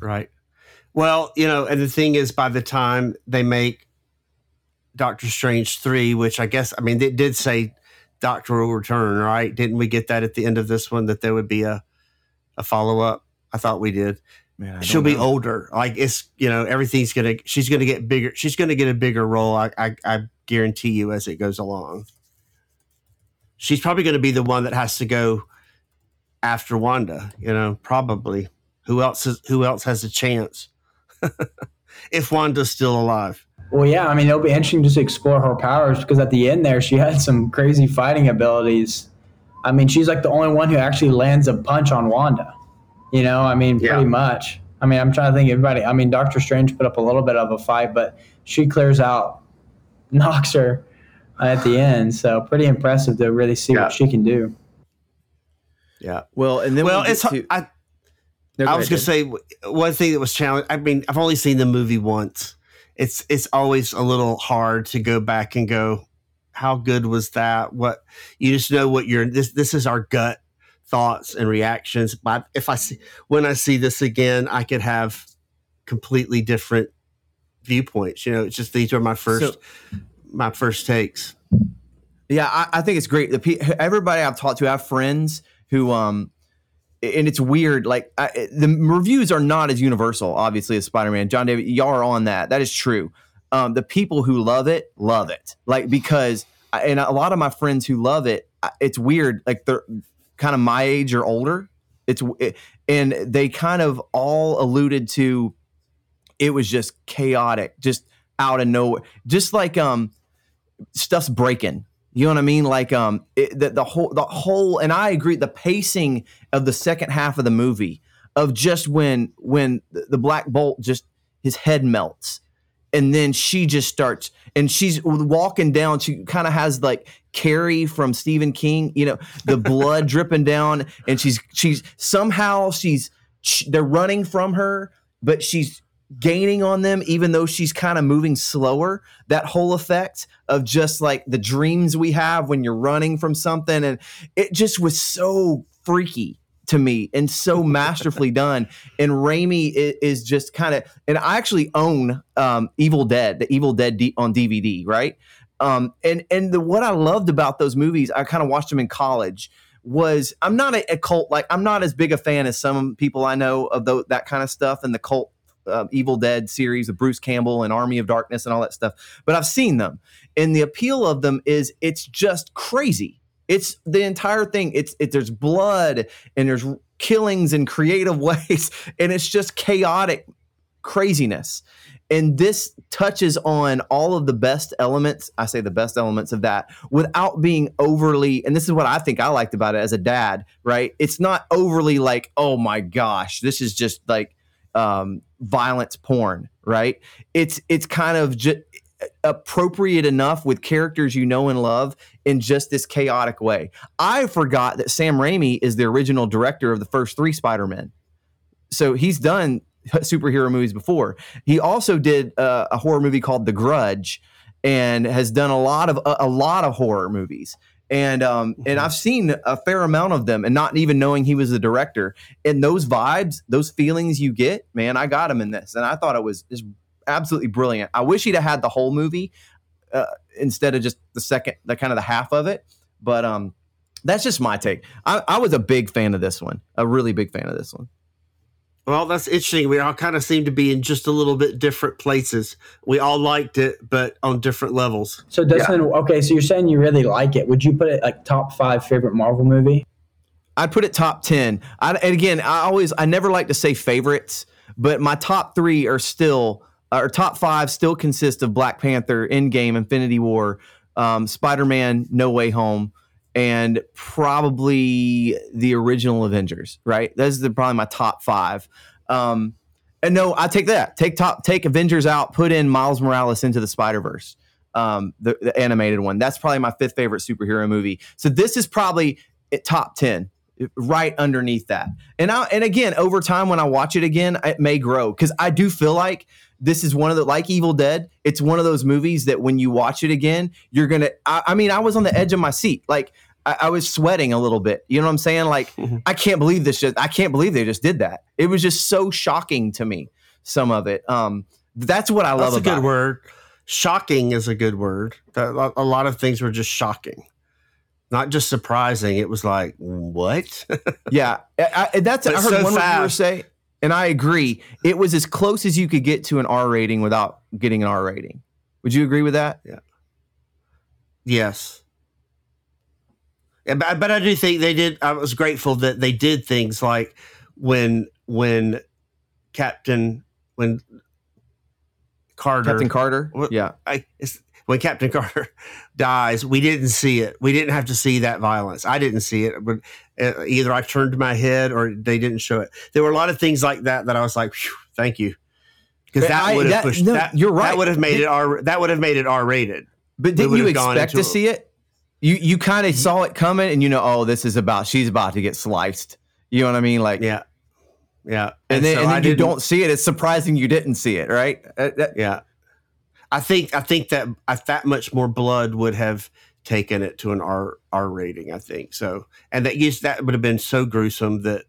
Right. Well, you know, and the thing is, by the time they make Doctor Strange 3, which I guess, I mean, it did say Doctor will return, right? Didn't we get that at the end of this one that there would be a, a follow up? I thought we did. man, She'll don't be older. Like it's, you know, everything's going to, she's going to get bigger. She's going to get a bigger role. I, I, I guarantee you as it goes along. She's probably going to be the one that has to go after Wanda, you know, probably. Who else is, who else has a chance? if Wanda's still alive. Well, yeah, I mean, it'll be interesting just to explore her powers because at the end there, she had some crazy fighting abilities. I mean, she's like the only one who actually lands a punch on Wanda. You know, I mean, Yeah. pretty much. I mean, I'm trying to think everybody. I mean, Doctor Strange put up a little bit of a fight, but she clears out, knocks her at the end. So pretty impressive to really see Yeah. what she can do. Yeah. Well, and then Well, we get it's to- I, No, I was gonna say one thing that was challenging. I mean, I've only seen the movie once. It's it's always a little hard to go back and go, how good was that? What you just know what your this this is our gut thoughts and reactions. But if I see when I see this again, I could have completely different viewpoints. You know, it's just these are my first So- my first takes. Yeah, I, I think it's great. The everybody I've talked to, I have friends who, um, and it's weird. Like I, the reviews are not as universal, obviously, as Spider Man. John David, y'all are on that. That is true. Um, the people who love it love it, like because, and a lot of my friends who love it, it's weird. Like they're kind of my age or older. It's it, and they kind of all alluded to it was just chaotic, just out of nowhere, just like um stuff's breaking. You know what I mean? Like um it, the, the whole the whole and I agree the pacing of the second half of the movie of just when when the Black Bolt just his head melts and then she just starts and she's walking down she kind of has like Carrie from Stephen King, you know, the blood dripping down and she's she's somehow she's sh- they're running from her but she's gaining on them even though she's kind of moving slower that whole effect of just like the dreams we have when you're running from something and it just was so freaky to me and so masterfully done. And Raimi is, is just kind of and I actually own um Evil Dead the Evil Dead D- on DVD right? Um and and the what I loved about those movies I kind of watched them in college was I'm not a, a cult like I'm not as big a fan as some people I know of tho- that kind of stuff and the cult uh, Evil Dead series of Bruce Campbell and Army of Darkness and all that stuff. But I've seen them, and the appeal of them is it's just crazy. It's the entire thing. It's it. There's blood and there's killings in creative ways, and it's just chaotic craziness. And this touches on all of the best elements. I say the best elements of that without being overly. And this is what I think I liked about it as a dad. Right? It's not overly like, oh my gosh, this is just like um, violence porn, right? It's it's kind of just appropriate enough with characters you know and love in just this chaotic way. I forgot that Sam Raimi is the original director of the first three Spider-Men. So he's done superhero movies before. He also did uh, a horror movie called The Grudge and has done a lot of a, a lot of horror movies. And um, and I've seen a fair amount of them, and not even knowing he was the director. And those vibes, those feelings you get, man, I got him in this, and I thought it was just absolutely brilliant. I wish he'd have had the whole movie uh, instead of just the second, the kind of the half of it. But um, that's just my take. I, I was a big fan of this one, a really big fan of this one. Well, that's interesting. We all kind of seem to be in just a little bit different places. We all liked it, but on different levels. So Dustin, okay, so you're saying you really like it. Would you put it like top five favorite Marvel movie? I'd put it top 10. I, and again, I always, I never like to say favorites, but my top three are still, or top five still consist of Black Panther, Endgame, Infinity War, um, Spider Man, No Way Home, and probably the original Avengers, right? Those are probably my top five. Um, and no, I take that. Take top, take Avengers out, put in Miles Morales into the Spider Verse, um, the, the animated one. That's probably my fifth favorite superhero movie. So this is probably at top 10 right underneath that. And I and again, over time when I watch it again, it may grow because I do feel like this is one of the like Evil Dead. It's one of those movies that when you watch it again, you're gonna. I, I mean, I was on the edge of my seat, like I, I, was sweating a little bit. You know what I'm saying? Like mm-hmm. I can't believe this. Just I can't believe they just did that. It was just so shocking to me. Some of it. Um, that's what I love. That's a good it. word. Shocking is a good word. A lot of things were just shocking not just surprising. It was like, what? yeah, I, I, that's. I heard so one reviewer say, and I agree. It was as close as you could get to an R rating without getting an R rating. Would you agree with that? Yeah. Yes. Yeah, but, but I do think they did. I was grateful that they did things like when when Captain when Carter Captain Carter. Yeah, I, when Captain Carter dies, we didn't see it. We didn't have to see that violence. I didn't see it, but uh, either I turned my head or they didn't show it. There were a lot of things like that that I was like, thank you, because that would have pushed. No, that, you're right. That would have made it R. That would have made it R rated. But didn't you expect to see it? You you kind of saw it coming, and you know, oh, this is about she's about to get sliced. You know what I mean? Like, yeah, yeah. And, and then, so and then you don't see it. It's surprising you didn't see it, right? Uh, that, yeah. I think I think that that much more blood would have taken it to an R R rating. I think so, and that yes, that would have been so gruesome that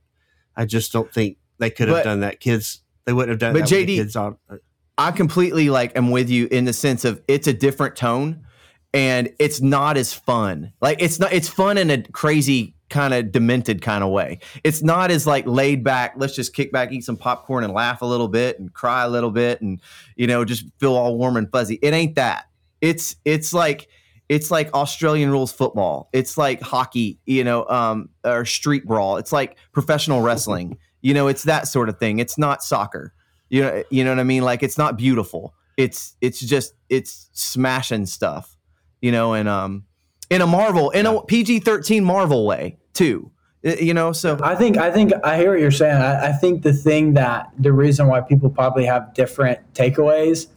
I just don't think they could have but, done that. Kids, they wouldn't have done. But JD, kids on. Uh, I completely like am with you in the sense of it's a different tone, and it's not as fun. Like it's not. It's fun in a crazy kind of demented kind of way. It's not as like laid back. Let's just kick back, eat some popcorn, and laugh a little bit, and cry a little bit, and you know just feel all warm and fuzzy. It ain't that. It's it's like it's like Australian rules football. It's like hockey, you know, um, or street brawl. It's like professional wrestling. You know, it's that sort of thing. It's not soccer. You know, you know what I mean? Like it's not beautiful. It's it's just it's smashing stuff. You know, and um, in a Marvel, in a PG thirteen Marvel way too. You know, so I think I think I hear what you're saying. I, I think the thing that the reason why people probably have different takeaways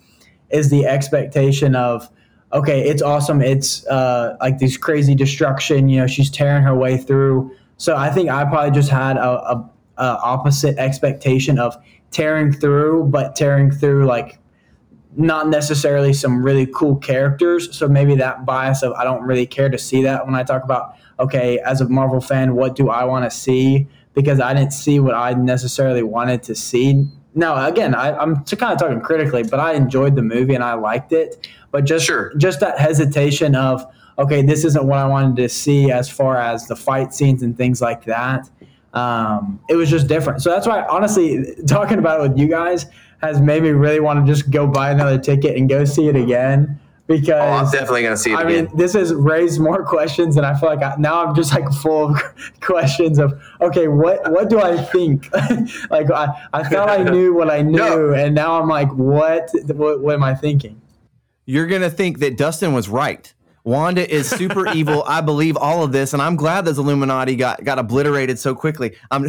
is the expectation of okay, it's awesome. It's uh, like this crazy destruction. You know, she's tearing her way through. So I think I probably just had a, a, a opposite expectation of tearing through, but tearing through like not necessarily some really cool characters. So maybe that bias of I don't really care to see that when I talk about okay, as a Marvel fan, what do I want to see? Because I didn't see what I necessarily wanted to see. Now, again, I, am kind of talking critically, but I enjoyed the movie and I liked it. But just sure. just that hesitation of okay, this isn't what I wanted to see as far as the fight scenes and things like that. Um, it was just different. So that's why, honestly, talking about it with you guys has made me really want to just go buy another ticket and go see it again because oh, I'm definitely gonna see it. I again. mean, this has raised more questions, and I feel like I, now I'm just like full of questions of okay, what what do I think? like I, I thought I knew what I knew, no. and now I'm like, what, what what am I thinking? You're gonna think that Dustin was right. Wanda is super evil. I believe all of this, and I'm glad those Illuminati got got obliterated so quickly. I'm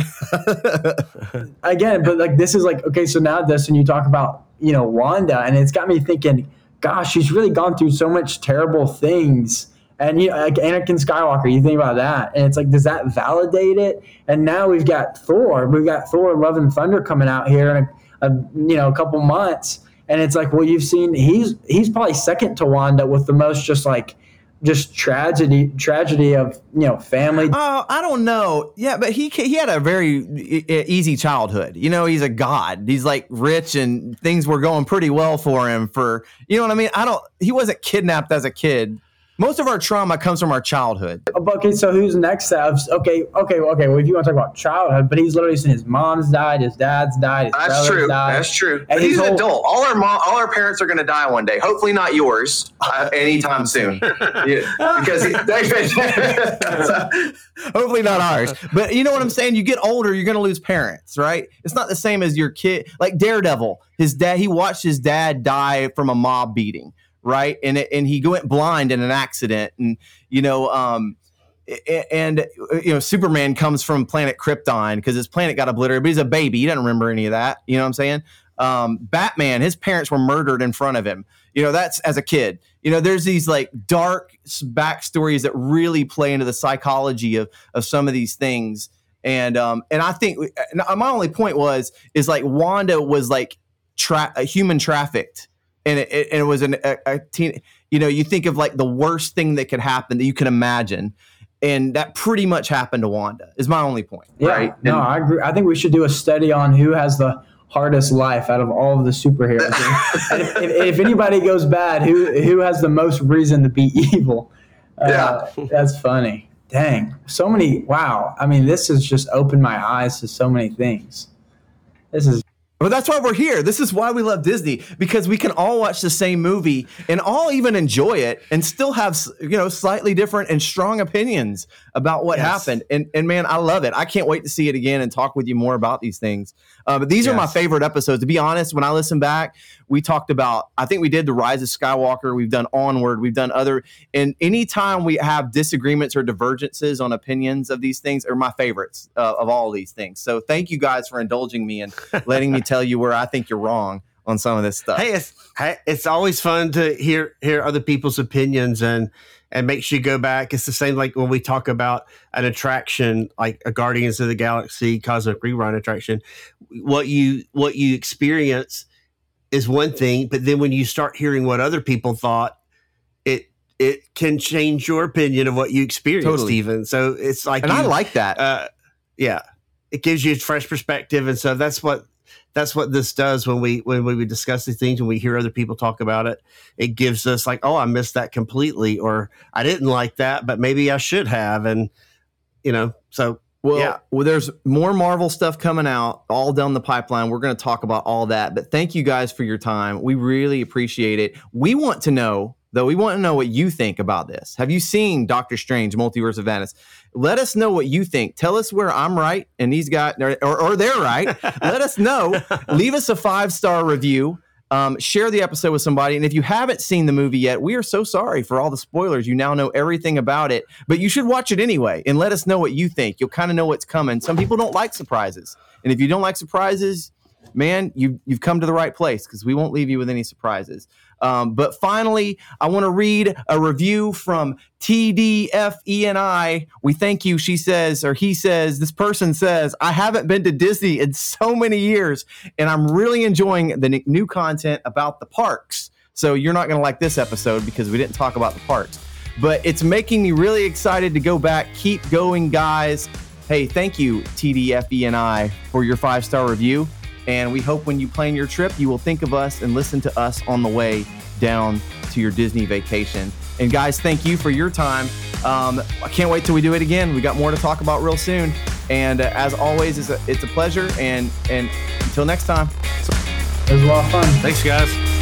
again, but like this is like okay. So now, Dustin, you talk about you know Wanda, and it's got me thinking gosh, she's really gone through so much terrible things. And you know, like Anakin Skywalker, you think about that, and it's like, does that validate it? And now we've got Thor. We've got Thor: Love and Thunder coming out here in a, a you know a couple months, and it's like, well, you've seen he's he's probably second to Wanda with the most just like just tragedy tragedy of you know family. Oh i don't know. Yeah but he he had a very easy childhood. You know he's a god. He's like rich and things were going pretty well for him for you know what i mean? I don't he wasn't kidnapped as a kid most of our trauma comes from our childhood. Okay, so who's next? Okay, okay, okay. Well, if you want to talk about childhood, but he's literally seen his mom's died, his dad's died, his That's true. Died, That's true. And he's whole, an adult. All our mom, all our parents are going to die one day. Hopefully, not yours uh, anytime soon. yeah, because hopefully not ours. But you know what I'm saying? You get older, you're going to lose parents, right? It's not the same as your kid. Like Daredevil, his dad, he watched his dad die from a mob beating right? And it, and he went blind in an accident, and you know, um, and you know, Superman comes from planet Krypton because his planet got obliterated, but he's a baby. He doesn't remember any of that. You know what I'm saying? Um, Batman, his parents were murdered in front of him. You know, that's as a kid. You know, there's these like dark backstories that really play into the psychology of of some of these things. And um, and I think and my only point was is like Wanda was like tra- a human trafficked, and it, it, and it was an, a, a teen. You know, you think of like the worst thing that could happen that you can imagine, and that pretty much happened to Wanda. Is my only point. Yeah, Right. no, I agree. I think we should do a study on who has the hardest life out of all of the superheroes. and if, if, if anybody goes bad, who who has the most reason to be evil? Uh, that's funny. Dang, so many. Wow. I mean, this has just opened my eyes to so many things. This is But that's why we're here. This is why we love Disney because we can all watch the same movie and all even enjoy it and still have you know slightly different and strong opinions about what Yes. happened. And and man, I love it. I can't wait to see it again and talk with you more about these things. Uh, but these are my favorite episodes. To be honest, when I listen back, we talked about. I think we did the Rise of Skywalker. We've done Onward. We've done other. And anytime we have disagreements or divergences on opinions of these things, are my favorites uh, of all these things. So thank you guys for indulging me and letting me tell you where I think you're wrong on some of this stuff. Hey, it's hey, it's always fun to hear hear other people's opinions and and makes you go back. It's the same like when we talk about an attraction like a Guardians of the Galaxy Cosmic Rewind attraction. What you what you experience is one thing, but then when you start hearing what other people thought, it it can change your opinion of what you experienced Totally. even. So it's like and I like that. uh, yeah, it gives you a fresh perspective, and so that's what that's what this does when we when we discuss these things and we hear other people talk about it. It gives us like, oh, I missed that completely, or I didn't like that, but maybe I should have, and you know, so Well, Yeah. well, there's more Marvel stuff coming out all down the pipeline. We're going to talk about all that. But thank you guys for your time. We really appreciate it. We want to know, though, we want to know what you think about this. Have you seen Doctor Strange, Multiverse of Madness? Let us know what you think. Tell us where I'm right and these guys, or, or, or they're right. Let us know. Leave us a five star review. Um, share the episode with somebody. And if you haven't seen the movie yet, we are so sorry for all the spoilers. You now know everything about it, but you should watch it anyway and let us know what you think. You'll kind of know what's coming. Some people don't like surprises. And if you don't like surprises, man, you, you've come to the right place because we won't leave you with any surprises. Um, but finally, I want to read a review from TDFENI. We thank you. She says, or he says, this person says, I haven't been to Disney in so many years, and I'm really enjoying the new content about the parks. So you're not going to like this episode because we didn't talk about the parks, but it's making me really excited to go back. Keep going, guys. Hey, thank you, TDFENI, for your five star review. And we hope when you plan your trip, you will think of us and listen to us on the way down to your Disney vacation. And guys, thank you for your time. Um, I can't wait till we do it again. We got more to talk about real soon. And uh, as always, it's a, it's a pleasure. And and until next time. it was a lot of fun. thanks, guys.